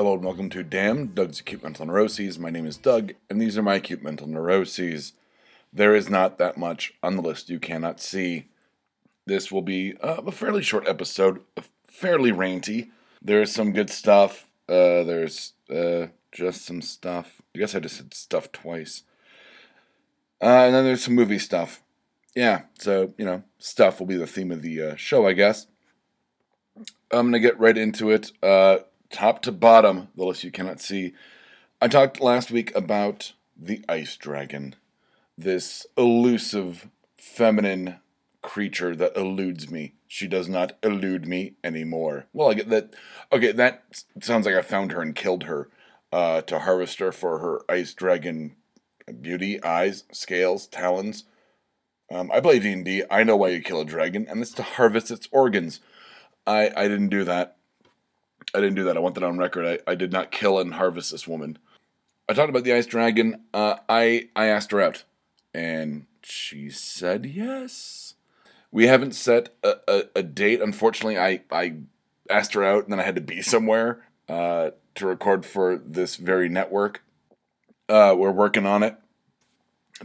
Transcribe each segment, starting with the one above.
Hello and welcome to Damn Doug's Acute Mental Neuroses. My name is Doug, and these are my acute mental neuroses. There is not that much on the list you cannot see. This will be uh, a fairly short episode, fairly ranty. There's some good stuff. Uh, there's uh, just some stuff. I guess I just said stuff twice. Uh, and then there's some movie stuff. Yeah, so, you know, stuff will be the theme of the uh, show, I guess. I'm going to get right into it. Top to bottom, the list you cannot see. I talked last week about the ice dragon, this elusive feminine creature that eludes me. She does not elude me anymore. Well, I get that. Okay, that sounds like I found her and killed her uh, to harvest her for her ice dragon beauty, eyes, scales, talons. Um, I play D&D. I know why you kill a dragon, and it's to harvest its organs. I, I didn't do that. I didn't do that. I want that on record. I, I did not kill and harvest this woman. I talked about the ice dragon. Uh, I I asked her out, and she said yes. We haven't set a, a, a date. Unfortunately, I I asked her out, and then I had to be somewhere uh, to record for this very network. Uh, we're working on it,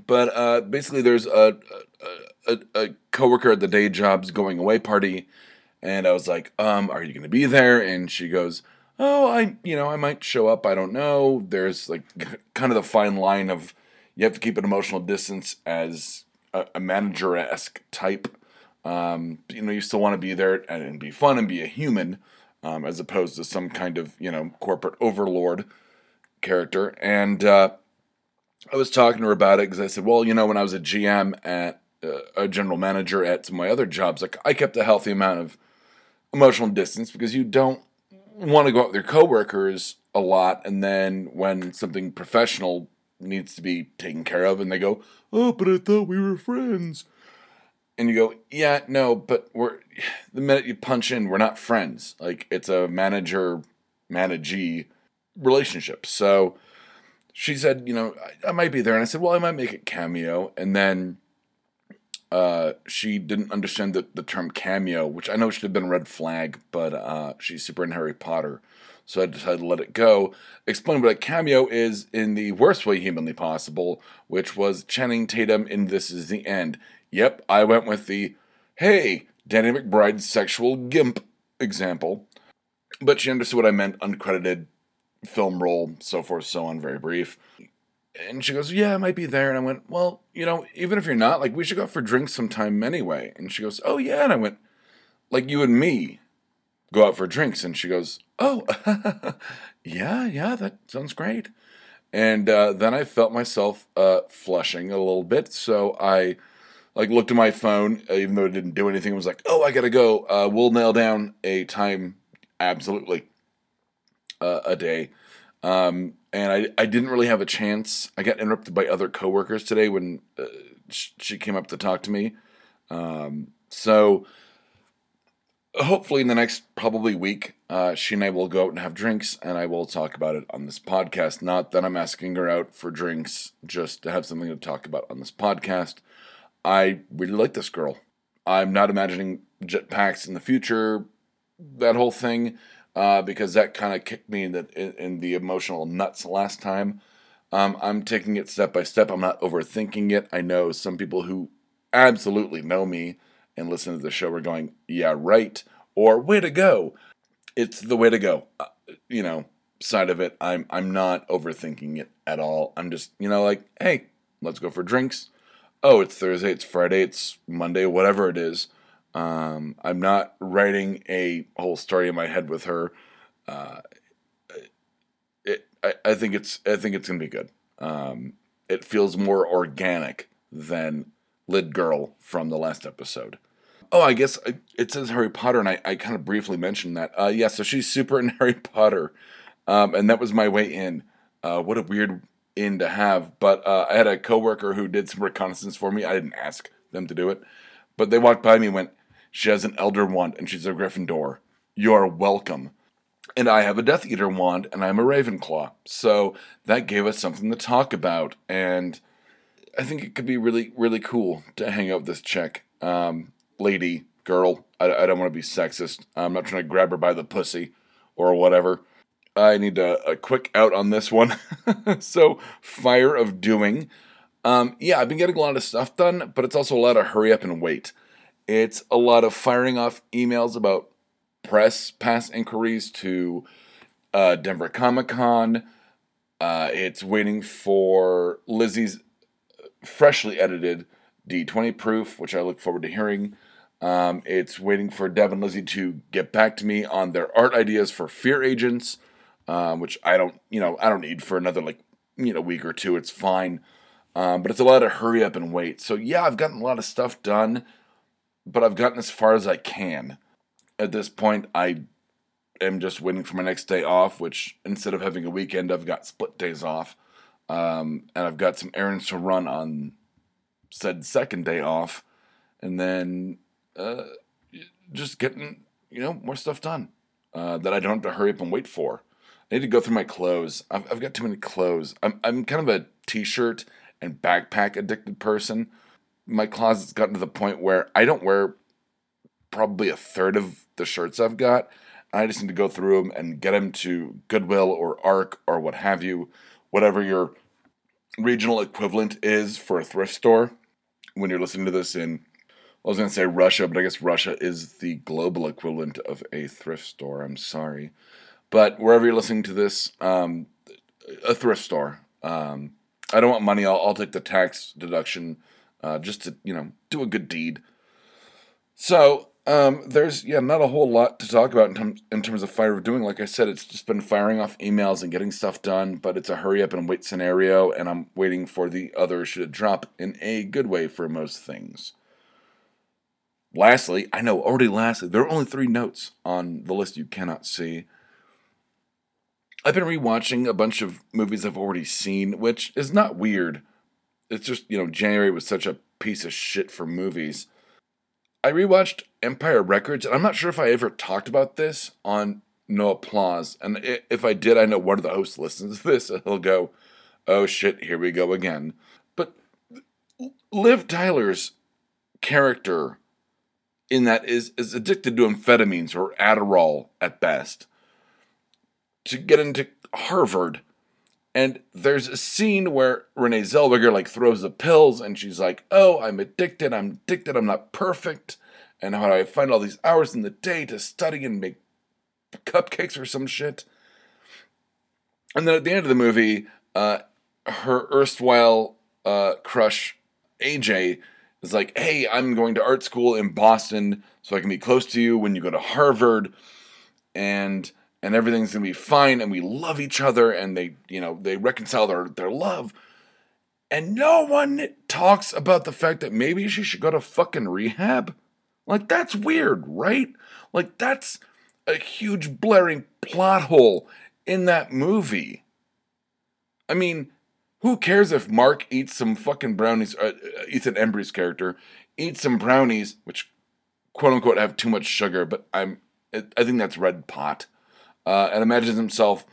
but uh, basically, there's a, a, a, a coworker at the day job's going away party and I was like, um, are you going to be there? And she goes, oh, I, you know, I might show up. I don't know. There's like kind of the fine line of you have to keep an emotional distance as a, a manager esque type. Um, you know, you still want to be there and, and, be fun and be a human, um, as opposed to some kind of you know corporate overlord character. And uh, I was talking to her about it because I said, well, you know, when I was a GM at uh, a general manager at some of my other jobs, like I kept a healthy amount of emotional distance because you don't want to go out with your coworkers a lot and then when something professional needs to be taken care of and they go, "Oh, but I thought we were friends." And you go, "Yeah, no, but we're the minute you punch in, we're not friends. Like it's a manager managee relationship." So she said, "You know, I, I might be there." And I said, "Well, I might make it cameo." And then uh, she didn't understand the, the term cameo, which I know should have been a red flag, but uh, she's super in Harry Potter. So I decided to let it go. Explain what a cameo is in the worst way humanly possible, which was Channing Tatum in This Is the End. Yep, I went with the, hey, Danny McBride's sexual gimp example. But she understood what I meant, uncredited film role, so forth, so on, very brief. And she goes, Yeah, I might be there. And I went, Well, you know, even if you're not, like, we should go out for drinks sometime anyway. And she goes, Oh, yeah. And I went, Like, you and me go out for drinks. And she goes, Oh, yeah, yeah, that sounds great. And uh, then I felt myself uh, flushing a little bit. So I, like, looked at my phone, uh, even though it didn't do anything. I was like, Oh, I got to go. Uh, we'll nail down a time, absolutely, uh, a day. Um, and I, I didn't really have a chance. I got interrupted by other coworkers today when uh, she came up to talk to me. Um, so hopefully in the next probably week, uh, she and I will go out and have drinks, and I will talk about it on this podcast. Not that I'm asking her out for drinks, just to have something to talk about on this podcast. I really like this girl. I'm not imagining jetpacks in the future, that whole thing uh, because that kind of kicked me in the, in, the emotional nuts last time. Um, I'm taking it step by step. I'm not overthinking it. I know some people who absolutely know me and listen to the show are going, yeah, right, or way to go. It's the way to go. Uh, you know, side of it. I'm I'm not overthinking it at all. I'm just you know like, hey, let's go for drinks. Oh, it's Thursday. It's Friday. It's Monday. Whatever it is. Um, I'm not writing a whole story in my head with her. Uh, it, I, I think it's I think it's gonna be good. Um, it feels more organic than Lid Girl from the last episode. Oh, I guess it says Harry Potter, and I, I kind of briefly mentioned that. Uh, yeah, so she's super in Harry Potter, um, and that was my way in. Uh, what a weird in to have, but uh, I had a coworker who did some reconnaissance for me. I didn't ask them to do it, but they walked by me and went, she has an Elder Wand and she's a Gryffindor. You are welcome. And I have a Death Eater wand and I'm a Ravenclaw. So that gave us something to talk about. And I think it could be really, really cool to hang out with this chick. Um, lady, girl. I, I don't want to be sexist. I'm not trying to grab her by the pussy or whatever. I need a, a quick out on this one. so, Fire of Doing. Um, yeah, I've been getting a lot of stuff done, but it's also a lot of hurry up and wait. It's a lot of firing off emails about press pass inquiries to uh, Denver Comic Con. Uh, it's waiting for Lizzie's freshly edited D20 proof, which I look forward to hearing. Um, it's waiting for Deb and Lizzie to get back to me on their art ideas for Fear Agents, um, which I don't, you know, I don't need for another like, you know, week or two. It's fine. Um, but it's a lot of hurry up and wait. So yeah, I've gotten a lot of stuff done, but I've gotten as far as I can. At this point, I am just waiting for my next day off, which instead of having a weekend, I've got split days off. Um, and I've got some errands to run on said second day off. And then uh, just getting, you know, more stuff done uh, that I don't have to hurry up and wait for. I need to go through my clothes. I've, I've got too many clothes. I'm, I'm kind of a t shirt and backpack addicted person. My closet's gotten to the point where I don't wear probably a third of the shirts I've got. I just need to go through them and get them to Goodwill or ARC or what have you, whatever your regional equivalent is for a thrift store. When you're listening to this in, I was going to say Russia, but I guess Russia is the global equivalent of a thrift store. I'm sorry. But wherever you're listening to this, um, a thrift store. Um, I don't want money. I'll, I'll take the tax deduction uh, just to, you know, do a good deed. So um, there's yeah not a whole lot to talk about in, terms in terms of fire of doing. Like I said, it's just been firing off emails and getting stuff done, but it's a hurry up and wait scenario, and I'm waiting for the other should drop in a good way for most things. Lastly, I know already lastly, there are only three notes on the list you cannot see. I've been rewatching a bunch of movies I've already seen, which is not weird. It's just, you know, January was such a piece of shit for movies I rewatched Empire Records, and I'm not sure if I ever talked about this on No Applause. And if I did, I know one of the hosts listens to this, and he'll go, "Oh shit, here we go again." But Liv Tyler's character in that is is addicted to amphetamines or Adderall at best to get into Harvard. And there's a scene where Renee Zellweger like throws the pills and she's like, "Oh, I'm addicted. I'm addicted. I'm not perfect." And how do I find all these hours in the day to study and make cupcakes or some shit? And then at the end of the movie, uh, her erstwhile uh, crush AJ is like, "Hey, I'm going to art school in Boston, so I can be close to you when you go to Harvard." And and everything's gonna be fine and we love each other and they you know they reconcile their their love. And no one talks about the fact that maybe she should go to fucking rehab? Like that's weird right? Like that's a huge blaring plot hole in that movie. I mean who cares if mark eats some fucking brownies uh, uh ethan embry's character eats some brownies which quote unquote have too much sugar but i'm i think that's red pot uh, and imagines himself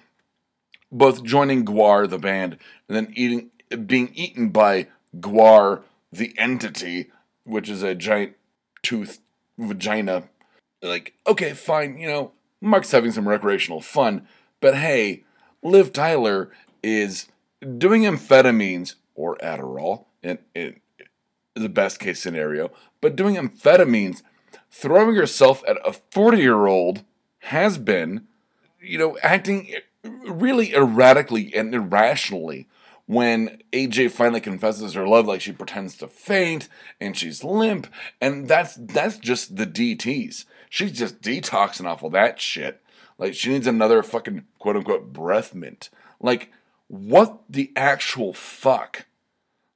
both joining GWAR, the band, and then eating, being eaten by GWAR, the entity, which is a giant tooth vagina. Like, okay, fine, you know, Mark's having some recreational fun, but hey, Liv Tyler is doing amphetamines or Adderall in, in the best case scenario, but doing amphetamines, throwing herself at a 40 year old has been you know, acting really erratically and irrationally when AJ finally confesses her love, like she pretends to faint and she's limp, and that's that's just the DTS. She's just detoxing off of that shit. Like she needs another fucking quote unquote breath mint. Like what the actual fuck?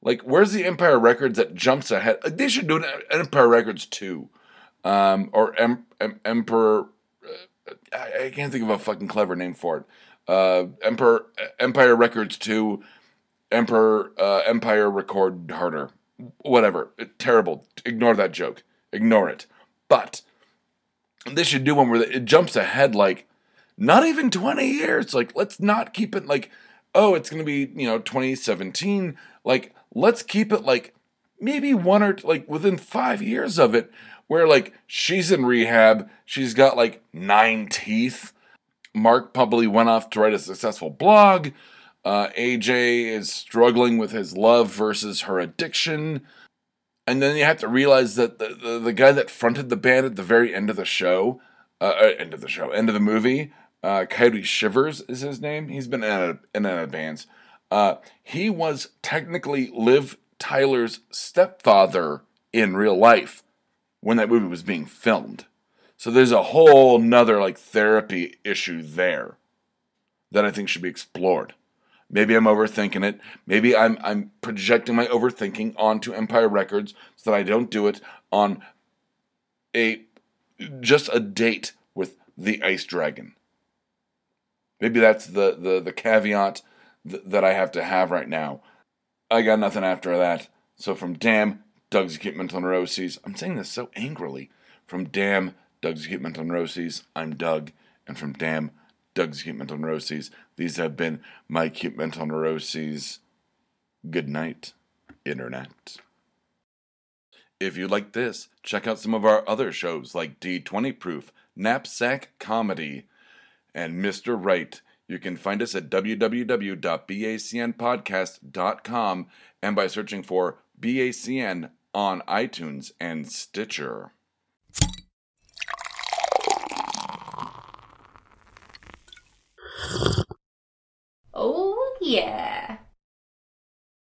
Like where's the Empire Records that jumps ahead? They should do an Empire Records two, um, or em- em- Emperor I, I, can't think of a fucking clever name for it. Uh, Emperor Empire Records Two, Emperor uh, Empire Record Harder, whatever. It, terrible. Ignore that joke. Ignore it. But this should do one where it jumps ahead like not even 20 years. Like let's not keep it like oh it's gonna be you know 2017. Like let's keep it like maybe one or like within five years of it where like she's in rehab, she's got like nine teeth. Mark probably went off to write a successful blog. Uh, AJ is struggling with his love versus her addiction. And then you have to realize that the, the, the guy that fronted the band at the very end of the show, uh, uh end of the show, end of the movie, uh, Coyote Shivers is his name. He's been in an, in an advance. Uh, he was technically Liv Tyler's stepfather in real life when that movie was being filmed. So there's a whole nother like therapy issue there that I think should be explored. Maybe I'm overthinking it. Maybe I'm I'm projecting my overthinking onto Empire Records so that I don't do it on a just a date with the Ice Dragon. Maybe that's the the the caveat th- that I have to have right now. I got nothing after that. So from damn Doug's acute mental neuroses, I'm saying this so angrily. From damn Doug's acute mental neuroses, I'm Doug, and from damn Doug's acute mental neuroses, these have been my acute mental neuroses. Good night, Internet. If you like this, check out some of our other shows like D20 Proof, Knapsack Comedy, and Mr. Right. You can find us at www.bacnpodcast.com and by searching for BACN on iTunes and Stitcher. Oh, yeah.